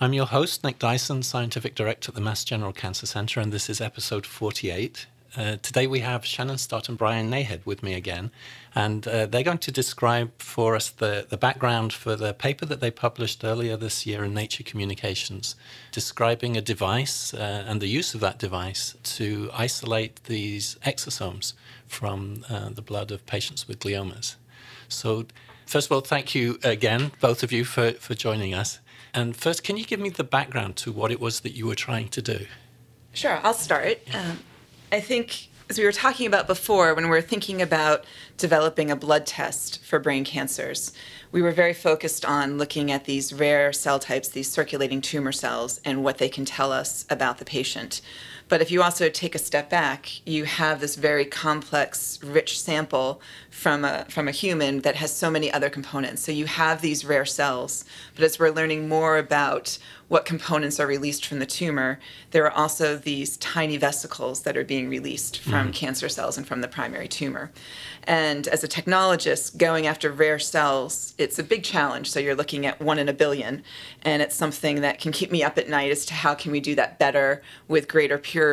I'm your host, Nick Dyson, Scientific Director at the Mass General Cancer Center, and this is episode 48. Uh, today we have Shannon Stott and Brian Nahed with me again, and uh, they're going to describe for us the, the background for the paper that they published earlier this year in Nature Communications, describing a device uh, and the use of that device to isolate these exosomes from uh, the blood of patients with gliomas. So, first of all, thank you again, both of you, for, for joining us. And first, can you give me the background to what it was that you were trying to do? Sure, I'll start. Um, I think, as we were talking about before, when we were thinking about developing a blood test for brain cancers, we were very focused on looking at these rare cell types, these circulating tumor cells, and what they can tell us about the patient. But if you also take a step back, you have this very complex, rich sample from a, from a human that has so many other components. So you have these rare cells, but as we're learning more about what components are released from the tumor, there are also these tiny vesicles that are being released from mm. cancer cells and from the primary tumor. And as a technologist, going after rare cells, it's a big challenge. So you're looking at one in a billion, and it's something that can keep me up at night as to how can we do that better with greater purity.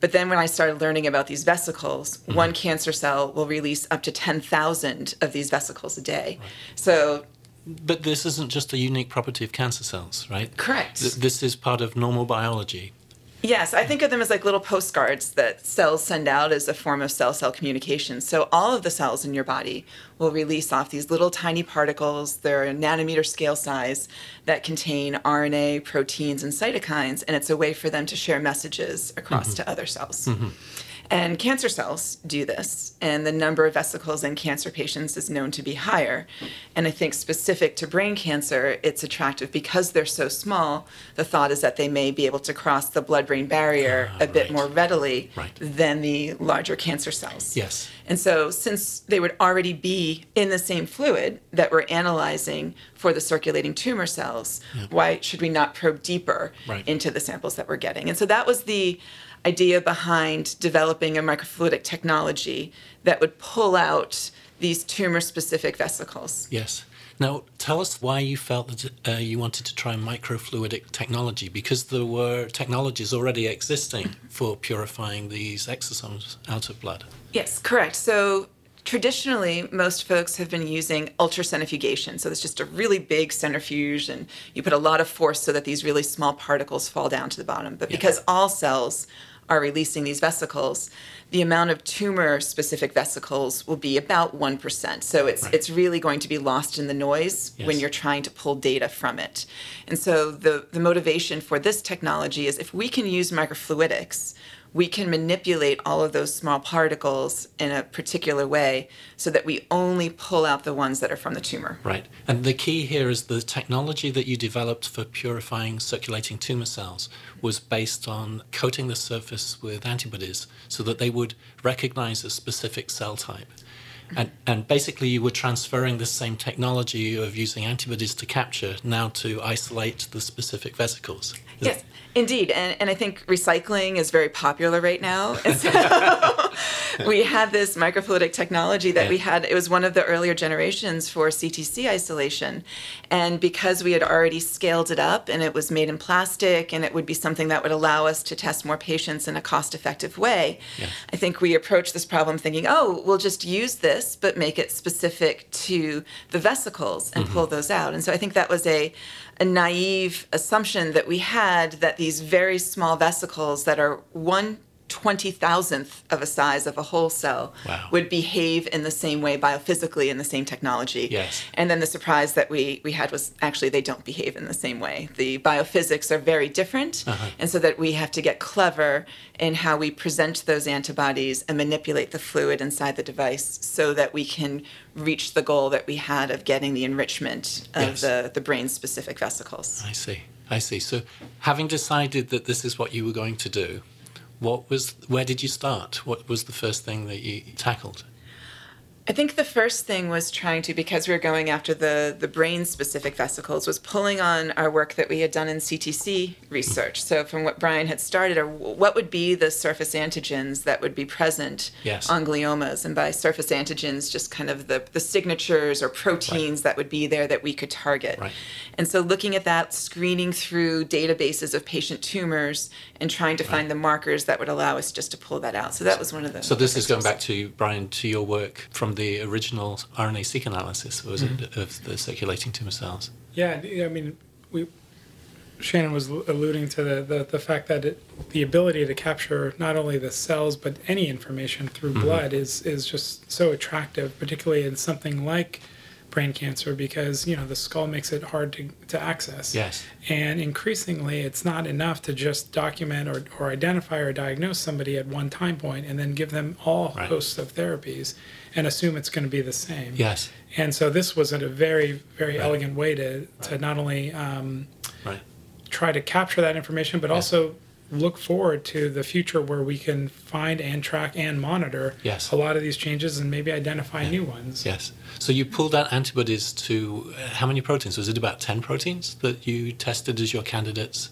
But then when I started learning about these vesicles, mm-hmm. one cancer cell will release up to 10,000 of these vesicles a day. Right. So but this isn't just a unique property of cancer cells, right? Correct. Th- this is part of normal biology. Yes, I think of them as like little postcards that cells send out as a form of cell cell communication. So all of the cells in your body will release off these little tiny particles. They're a nanometer scale size that contain RNA, proteins, and cytokines, and it's a way for them to share messages across mm-hmm. to other cells. Mm-hmm. And cancer cells do this, and the number of vesicles in cancer patients is known to be higher. And I think specific to brain cancer, it's attractive because they're so small. The thought is that they may be able to cross the blood brain barrier uh, a bit right. more readily right. than the larger cancer cells. Yes. And so, since they would already be in the same fluid that we're analyzing for the circulating tumor cells, yeah. why should we not probe deeper right. into the samples that we're getting? And so, that was the idea behind developing a microfluidic technology that would pull out these tumor specific vesicles. Yes. Now, tell us why you felt that uh, you wanted to try microfluidic technology because there were technologies already existing for purifying these exosomes out of blood. Yes, correct. So, traditionally, most folks have been using ultracentrifugation. So, it's just a really big centrifuge, and you put a lot of force so that these really small particles fall down to the bottom. But because all cells are releasing these vesicles, the amount of tumor specific vesicles will be about 1%. So it's right. it's really going to be lost in the noise yes. when you're trying to pull data from it. And so the the motivation for this technology is if we can use microfluidics we can manipulate all of those small particles in a particular way so that we only pull out the ones that are from the tumor. Right. And the key here is the technology that you developed for purifying circulating tumor cells was based on coating the surface with antibodies so that they would recognize a specific cell type. And, and basically, you were transferring the same technology of using antibodies to capture now to isolate the specific vesicles. Is yes, indeed. And, and I think recycling is very popular right now. And so we had this microfluidic technology that yeah. we had, it was one of the earlier generations for CTC isolation. And because we had already scaled it up and it was made in plastic and it would be something that would allow us to test more patients in a cost effective way, yeah. I think we approached this problem thinking, oh, we'll just use this this, but make it specific to the vesicles and mm-hmm. pull those out. And so I think that was a, a naive assumption that we had that these very small vesicles that are one twenty thousandth of a size of a whole cell wow. would behave in the same way biophysically in the same technology. Yes. And then the surprise that we, we had was actually they don't behave in the same way. The biophysics are very different, uh-huh. and so that we have to get clever in how we present those antibodies and manipulate the fluid inside the device so that we can reach the goal that we had of getting the enrichment of yes. the, the brain specific vesicles. I see. I see. So, having decided that this is what you were going to do, what was where did you start? What was the first thing that you tackled? I think the first thing was trying to, because we were going after the, the brain specific vesicles, was pulling on our work that we had done in CTC research. So, from what Brian had started, or what would be the surface antigens that would be present Yes. on gliomas? And by surface antigens, just kind of the, the signatures or proteins that would be there that we could target. Right. And so, looking at that, screening through databases of patient tumors and trying to find the markers that would allow us just to pull that out. So, that was one of the. So this is going back to Brian to your work from the original RNA-seq analysis, was Mm-hmm. it, of the circulating tumor cells? Yeah, I mean, we Shannon was alluding to the, the, the fact that it, the ability to capture not only the cells but any information through blood is is just so attractive, particularly in something like brain cancer, because you know the skull makes it hard to, to access. Yes. And increasingly, it's not enough to just document or, or identify or diagnose somebody at one time point and then give them all Right. hosts of therapies and assume it's going to be the same. Yes. And so this was a very, very Right. elegant way to, to not only um, Right. try to capture that information, but also look forward to the future where we can find and track and monitor Yes. a lot of these changes and maybe identify new ones. Yes. So you pulled out antibodies to uh, how many proteins? Was it about 10 proteins that you tested as your candidates?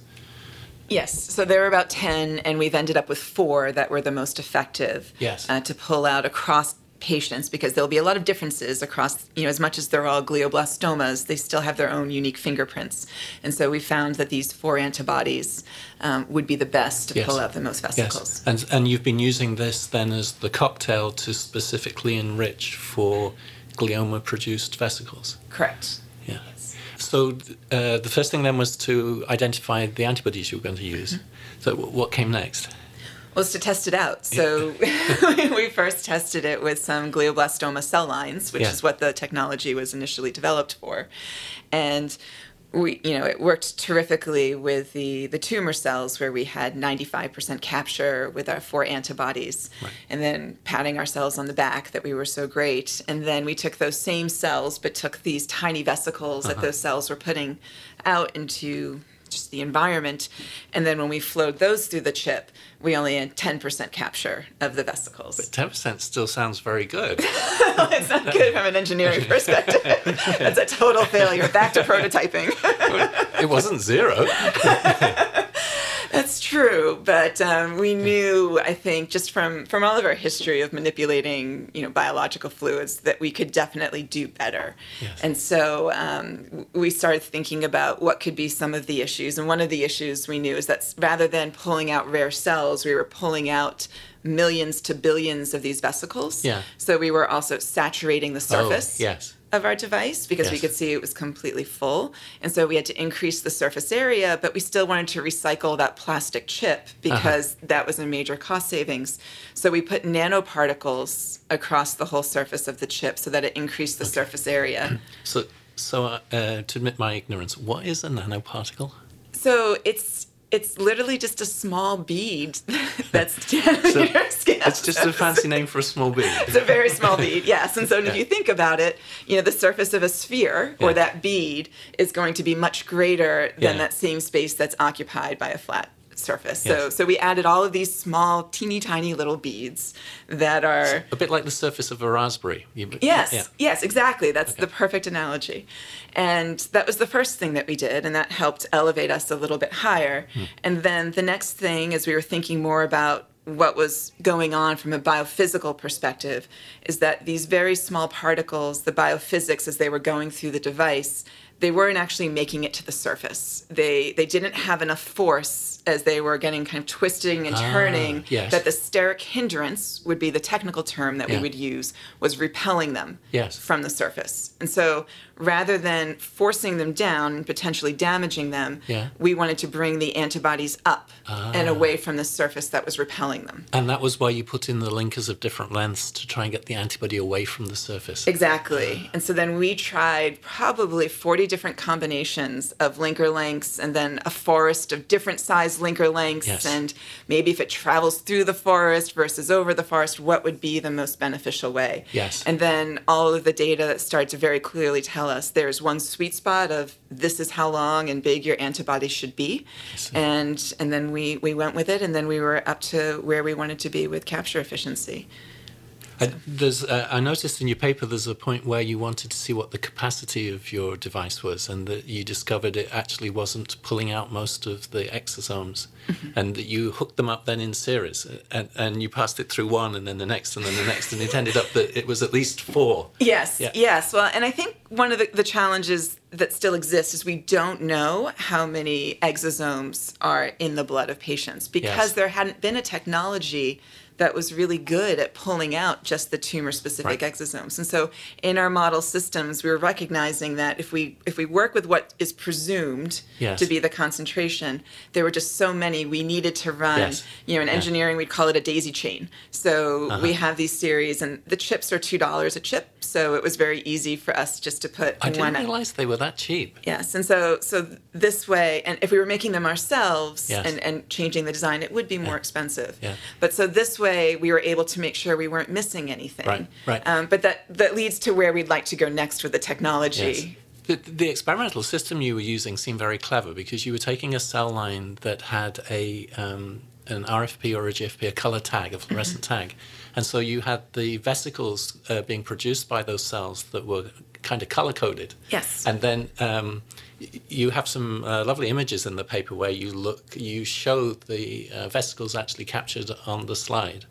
Yes, so there were about 10, and we've ended up with four that were the most effective Yes. uh, to pull out across patients because there'll be a lot of differences across, you know, as much as they're all glioblastomas, they still have their own unique fingerprints. And so we found that these four antibodies um, would be the best to Yes. pull out the most vesicles. Yes. And, and you've been using this then as the cocktail to specifically enrich for glioma produced vesicles. Correct. Yeah. So uh, the first thing then was to identify the antibodies you were going to use. Mm-hmm. So w- what came next? Was to test it out. So we first tested it with some glioblastoma cell lines, which Yeah. is what the technology was initially developed for. And we, you know, it worked terrifically with the, the tumor cells where we had 95% capture with our four antibodies, and then patting ourselves on the back that we were so great. And then we took those same cells, but took these tiny vesicles that uh-huh. those cells were putting out into just the environment. And then when we flowed those through the chip, we only had 10% capture of the vesicles. But 10% still sounds very good. it's not good from an engineering perspective. That's a total failure. Back to prototyping. it wasn't zero. That's true, but um, we knew, I think, just from from all of our history of manipulating, you know, biological fluids, that we could definitely do better. Yes. And so um, we started thinking about what could be some of the issues. And one of the issues we knew is that rather than pulling out rare cells, we were pulling out millions to billions of these vesicles. Yeah. So we were also saturating the surface Oh, yes. Of our device because we could see it was completely full. And so we had to increase the surface area, but we still wanted to recycle that plastic chip because that was a major cost savings. So we put nanoparticles across the whole surface of the chip so that it increased the surface area. So, so uh, uh, to admit my ignorance, what is a nanoparticle? so it's it's literally just a small bead that's down So your skin. It's just a fancy name for a small bead. It's a very small bead, yes. And so Yeah. if you think about it, you know, the surface of a sphere or that bead is going to be much greater than Yeah. that same space that's occupied by a flat surface. So Yes. so we added all of these small, teeny tiny little beads that are A bit like the surface of a raspberry. You- Yes, Yeah. yes, exactly. That's the perfect analogy. And that was the first thing that we did, and that helped elevate us a little bit higher. Hmm. And then the next thing, as we were thinking more about what was going on from a biophysical perspective, is that these very small particles, the biophysics as they were going through the device, they weren't actually making it to the surface. They they didn't have enough force as they were getting kind of twisting and Ah, turning yes. that the steric hindrance would be the technical term that Yeah. we would use was repelling them Yes. from the surface. And so rather than forcing them down and potentially damaging them, Yeah. we wanted to bring the antibodies up and Ah. away from the surface that was repelling them. And that was why you put in the linkers of different lengths to try and get the antibody away from the surface. Exactly. And so then we tried probably 40 different combinations of linker lengths and then a forest of different size linker lengths. Yes. And maybe if it travels through the forest versus over the forest, what would be the most beneficial way? Yes. And then all of the data that started to very clearly tell us there's one sweet spot of this is how long and big your antibody should be. And and then we, we went with it and then we were up to where we wanted to be with capture efficiency. I, there's, uh, I noticed in your paper there's a point where you wanted to see what the capacity of your device was, and that you discovered it actually wasn't pulling out most of the exosomes, mm-hmm. and that you hooked them up then in series, uh, and, and you passed it through one, and then the next, and then the next, and it ended up that it was at least four. Yes, yeah. yes. Well, and I think one of the, the challenges that still exists is we don't know how many exosomes are in the blood of patients because yes. there hadn't been a technology that was really good at pulling out just the tumor specific right. exosomes. And so in our model systems, we were recognizing that if we if we work with what is presumed yes. to be the concentration, there were just so many we needed to run. Yes. You know, in engineering yeah. we'd call it a daisy chain. So uh-huh. we have these series and the chips are two dollars a chip. So it was very easy for us just to put I didn't realize they were that cheap. Yes. And so so this way and if we were making them ourselves yes. and, and changing the design, it would be more yeah. expensive. Yeah. But so this way we were able to make sure we weren't missing anything. Right, right. Um, but that, that leads to where we'd like to go next with the technology. Yes. The, the, experimental system you were using seemed very clever because you were taking a cell line that had a um, an RFP or a GFP, a color tag, a fluorescent mm-hmm. tag, and so you had the vesicles uh, being produced by those cells that were kind of color coded. Yes. And then um, you have some uh, lovely images in the paper where you look, you show the uh, vesicles actually captured on the slide.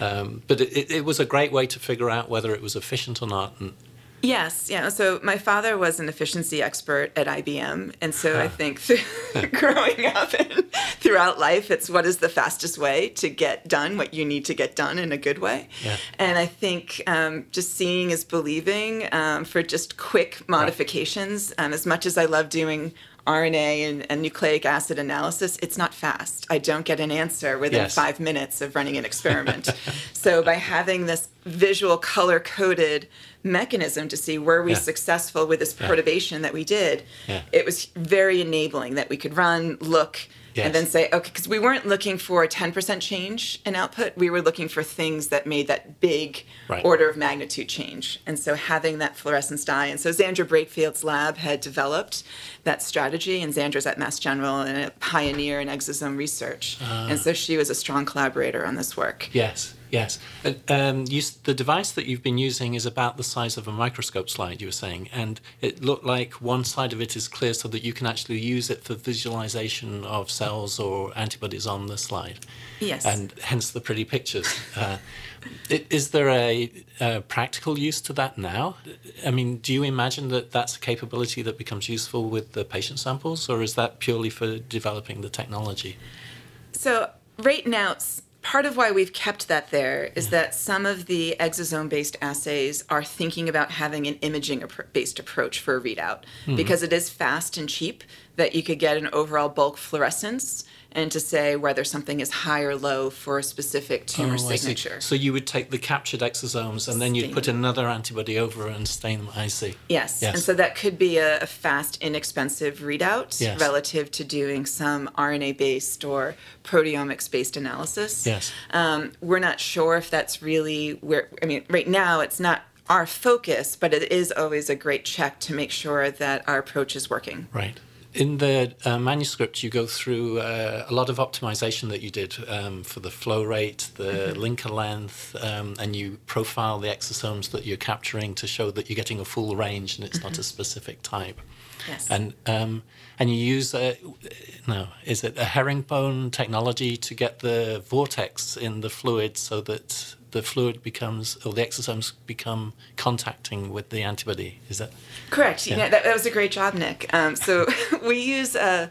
Um, but it, it, was a great way to figure out whether it was efficient or not. And, Yes, yeah. So my father was an efficiency expert at IBM, and so huh. I think growing up and throughout life, it's what is the fastest way to get done what you need to get done in a good way. Yeah. And I think um, just seeing is believing um, for just quick modifications. Right. Um, as much as I love doing RNA and, and, nucleic acid analysis, it's not fast. I don't get an answer within yes. five minutes of running an experiment. so by having this visual color coded mechanism to see were we yeah. successful with this perturbation yeah. that we did, yeah. it was very enabling that we could run, look, Yes. and then say, okay, because we weren't looking for a 10% change in output. We were looking for things that made that big right. order of magnitude change. And so having that fluorescence dye. And so Xandra Breakefield's lab had developed that strategy, and Xandra's at Mass General and a pioneer in exosome research. Uh, and so she was a strong collaborator on this work. Yes. Yes. Um, you, the device that you've been using is about the size of a microscope slide, you were saying, and it looked like one side of it is clear so that you can actually use it for visualization of cells or antibodies on the slide. Yes. And hence the pretty pictures. Uh, is there a, a, practical use to that now? I mean, do you imagine that that's a capability that becomes useful with the patient samples, or is that purely for developing the technology? So, right now, part of why we've kept that there is that some of the exosome based assays are thinking about having an imaging based approach for a readout mm-hmm. because it is fast and cheap that you could get an overall bulk fluorescence and to say whether something is high or low for a specific tumor oh, signature. So you would take the captured exosomes and then you'd put another antibody over and stain them. I see. Yes. yes. And so that could be a, a fast, inexpensive readout yes. relative to doing some RNA based or proteomics based analysis. Yes. Um, we're not sure if that's really where, I mean, right now it's not our focus, but it is always a great check to make sure that our approach is working. Right in the uh, manuscript, you go through uh, a lot of optimization that you did um, for the flow rate, the mm-hmm. linker length, um, and you profile the exosomes that you're capturing to show that you're getting a full range and it's mm-hmm. not a mm-hmm. specific type. Yes. And um, and you use a no, is it a herringbone technology to get the vortex in the fluid so that the fluid becomes, or the exosomes become contacting with the antibody. Is that correct? Yeah, that, that was a great job, Nick. Um, so we use a,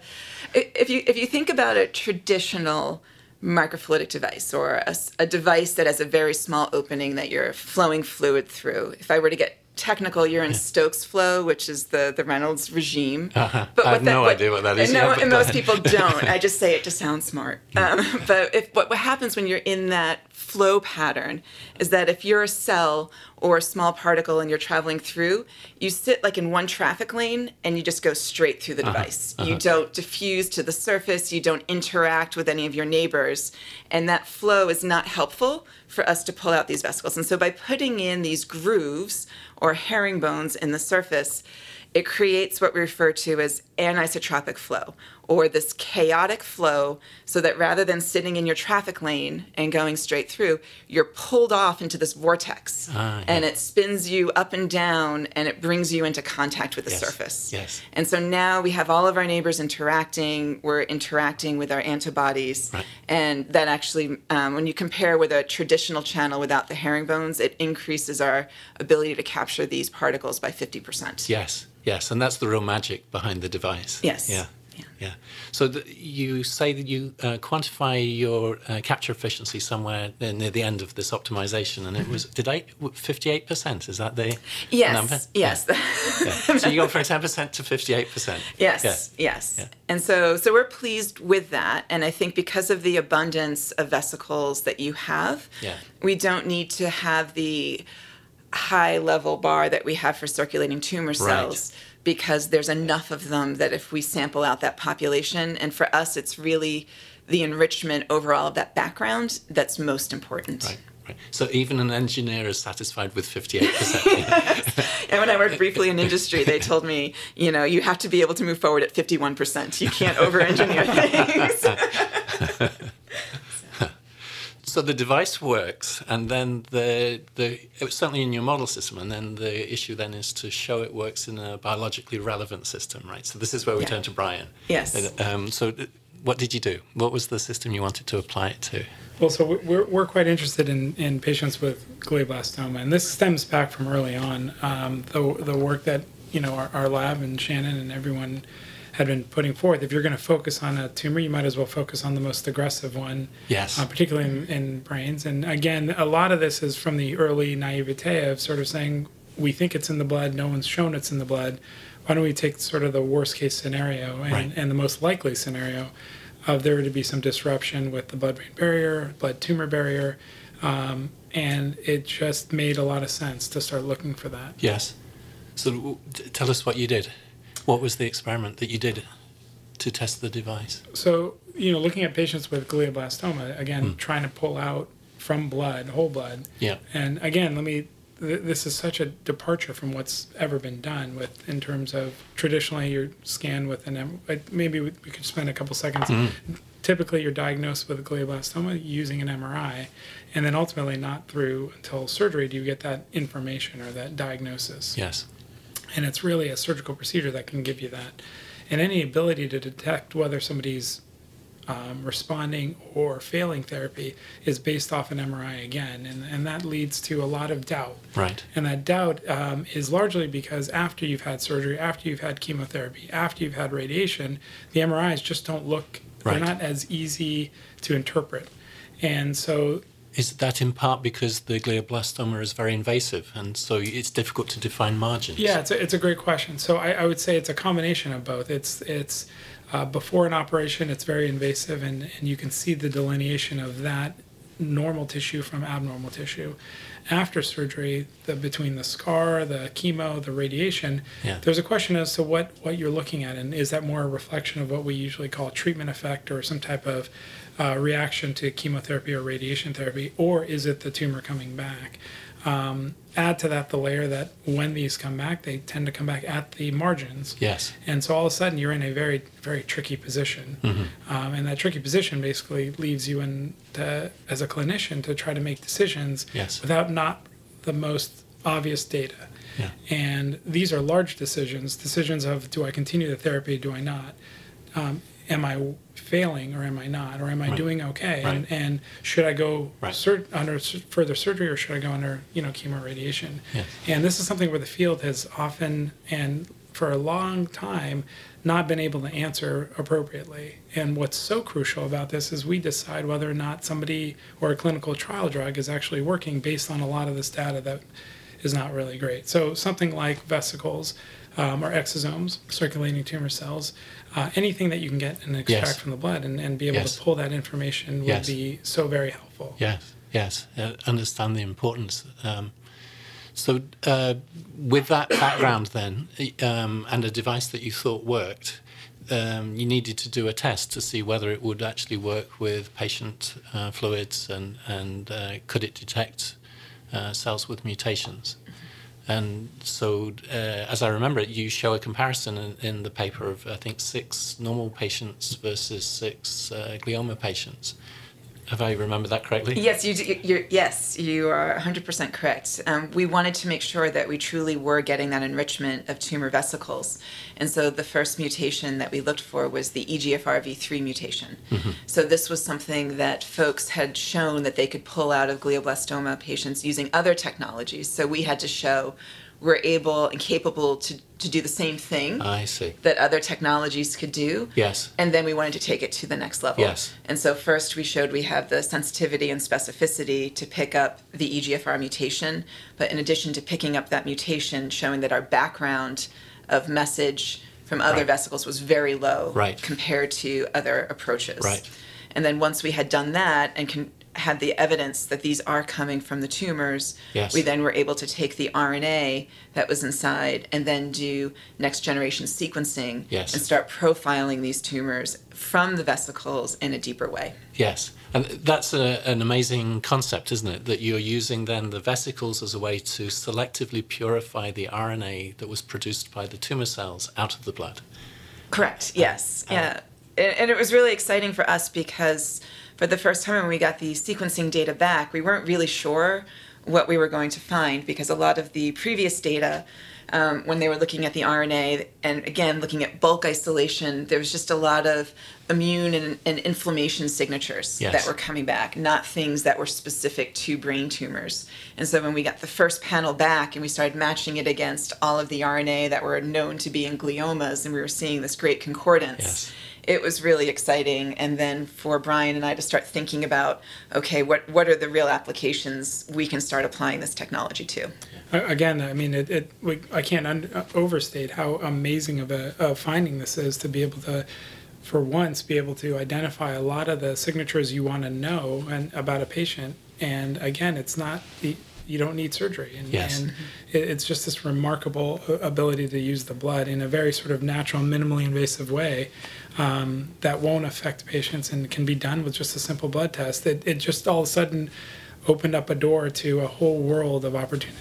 if you if you think about a traditional microfluidic device or a, a, device that has a very small opening that you're flowing fluid through. If I were to get technical, you're in yeah. Stokes flow, which is the, the Reynolds regime. Uh-huh. But I have that, no what, idea what that is. No, and most people don't. I just say it to sound smart. Um, but if what, what happens when you're in that flow pattern is that if you're a cell or a small particle and you're traveling through, you sit like in one traffic lane and you just go straight through the uh-huh. device. Uh-huh. You don't diffuse to the surface, you don't interact with any of your neighbors, and that flow is not helpful for us to pull out these vesicles. And so by putting in these grooves or herringbones in the surface, it creates what we refer to as anisotropic flow or this chaotic flow so that rather than sitting in your traffic lane and going straight through, you're pulled off into this vortex Ah, yeah. and it spins you up and down and it brings you into contact with the Yes, surface. yes. And so now we have all of our neighbors interacting, we're interacting with our antibodies. Right. And that actually, um, when you compare with a traditional channel without the herringbones, it increases our ability to capture these particles by 50%. Yes, yes, and that's the real magic behind the device. Yes. Yeah. Yeah. Yeah. So th- you say that you uh, quantify your uh, capture efficiency somewhere near near the end of this optimization, and it was did I fifty-eight percent? Is that the Yes. number? Yes. Yeah. Yeah. So you go from ten percent to fifty-eight percent. Yes, yes. And so so we're pleased with that and I think because of the abundance of vesicles that you have, Yeah. we don't need to have the high level bar that we have for circulating tumor cells because there's enough of them that if we sample out that population and for us it's really the enrichment overall of that background that's most important. Right. Right. So even an engineer is satisfied with fifty-eight percent. And when I worked briefly in industry, they told me, you know, you have to be able to move forward at 51%. You can't over engineer things. So the device works, and then the the it was certainly in your model system, and then the issue then is to show it works in a biologically relevant system, right? So this is where we Yeah. turn to Brian. Yes. Um, so what did you do? What was the system you wanted to apply it to? Well, so we- we're, we're quite interested in, in patients with glioblastoma, and this stems back from early on. Um, the, the work that you know our, our lab and Shannon and everyone had been putting forth. If you're going to focus on a tumor, you might as well focus on the most aggressive one, Yes. uh, particularly in, in brains. And again, a lot of this is from the early naivete of sort of saying we think it's in the blood, no one's shown it's in the blood. Why don't we take sort of the worst case scenario and, Right. and the most likely scenario of there to be some disruption with the blood brain barrier, blood tumor barrier, um, and it just made a lot of sense to start looking for that. Yes. So t- tell us what you did. What was the experiment that you did to test the device? So, you know, looking at patients with glioblastoma, again, hmm. trying to pull out from blood, whole blood. Yeah. And again, let me. th- This is such a departure from what's ever been done with in terms of traditionally you're scanned with an M. Uh, maybe we we could spend a couple seconds. Hmm. Typically, you're diagnosed with glioblastoma using an MRI, and then ultimately not through until surgery do you get that information or that diagnosis Yes. And it's really a surgical procedure that can give you that. And any ability to detect whether somebody's um, responding or failing therapy is based off an MRI again, and, and that leads to a lot of doubt. Right. And that doubt um, is largely because after you've had surgery, after you've had chemotherapy, after you've had radiation, the MRIs just don't look, Right. they're not as easy to interpret. And so Is that in part because the glioblastoma is very invasive, and so it's difficult to define margins? Yeah, it's a, it's a great question. So I, I would say it's a combination of both. It's it's uh, before an operation, it's very invasive, and, and you can see the delineation of that normal tissue from abnormal tissue. After surgery, the, between the scar, the chemo, the radiation, Yeah. there's a question as to what, what you're looking at, and is that more a reflection of what we usually call treatment effect or some type of uh, reaction to chemotherapy or radiation therapy, or is it the tumor coming back? Um, add to that the layer that when these come back, they tend to come back at the margins. Yes. And so all of a sudden you're in a very, very tricky position. Mm-hmm. Um, and that tricky position basically leaves you in to, as a clinician to try to make decisions Yes. without not the most obvious data. Yeah. And these are large decisions, decisions of do I continue the therapy, do I not? Um, am I failing or am I not? Or am I Right. doing okay? Right. And, and should I go Right. sur- under further surgery or should I go under, you know, chemo radiation? Yes. And this is something where the field has often and for a long time not been able to answer appropriately. And what's so crucial about this is we decide whether or not somebody or a clinical trial drug is actually working based on a lot of this data that is not really great. So something like vesicles um, or exosomes, circulating tumor cells, uh, anything that you can get and extract Yes. from the blood and, and be able Yes. to pull that information would Yes. be so very helpful. Yes, yes, uh, understand the importance. Um, so, uh, with that background, then, um, and a device that you thought worked, um, you needed to do a test to see whether it would actually work with patient uh, fluids and and uh, could it detect uh, cells with mutations. And so, uh, as I remember it, you show a comparison in, in, the paper of, I think, six normal patients versus six uh, glioma patients. Have I remembered that correctly? Yes, you, you yes, you are 100% correct. Um, we wanted to make sure that we truly were getting that enrichment of tumor vesicles. And so the first mutation that we looked for was the EGFRV3 mutation. Mm-hmm. So this was something that folks had shown that they could pull out of glioblastoma patients using other technologies. So we had to show we're able and capable to, to do the same thing I see. that other technologies could do. Yes. And then we wanted to take it to the next level. Yes. And so first we showed we have the sensitivity and specificity to pick up the EGFR mutation, but in addition to picking up that mutation, showing that our background of message from other right. vesicles was very low right. compared to other approaches. Right. And then once we had done that and can had the evidence that these are coming from the tumors, yes. we then were able to take the RNA that was inside and then do next generation sequencing yes. and start profiling these tumors from the vesicles in a deeper way. Yes. And that's a, an amazing concept, isn't it? That you're using then the vesicles as a way to selectively purify the RNA that was produced by the tumor cells out of the blood. Correct, yes. Uh, yeah. And it was really exciting for us because for the first time when we got the sequencing data back, we weren't really sure what we were going to find because a lot of the previous data, um, when they were looking at the RNA and again looking at bulk isolation, there was just a lot of immune and, and inflammation signatures yes. that were coming back, not things that were specific to brain tumors. And so when we got the first panel back and we started matching it against all of the RNA that were known to be in gliomas, and we were seeing this great concordance. Yes it was really exciting. And then for Brian and I to start thinking about, okay, what, what are the real applications we can start applying this technology to? Again, I mean, it, it we, I can't un- overstate how amazing of a, finding this is to be able to, for once, be able to identify a lot of the signatures you want to know and about a patient. And again, it's not the you don't need surgery. And, yes. and it, it's just this remarkable ability to use the blood in a very sort of natural, minimally invasive way um, that won't affect patients and can be done with just a simple blood test. It, it just all of a sudden opened up a door to a whole world of opportunity.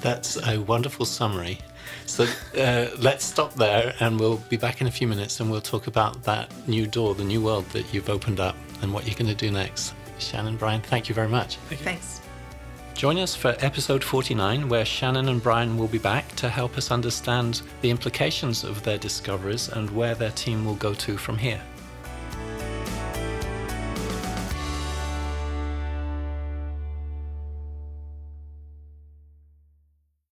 That's a wonderful summary. So uh, let's stop there and we'll be back in a few minutes and we'll talk about that new door, the new world that you've opened up and what you're going to do next. Shannon, Brian, thank you very much. Thank Thanks. Join us for episode 49, where Shannon and Brian will be back to help us understand the implications of their discoveries and where their team will go to from here.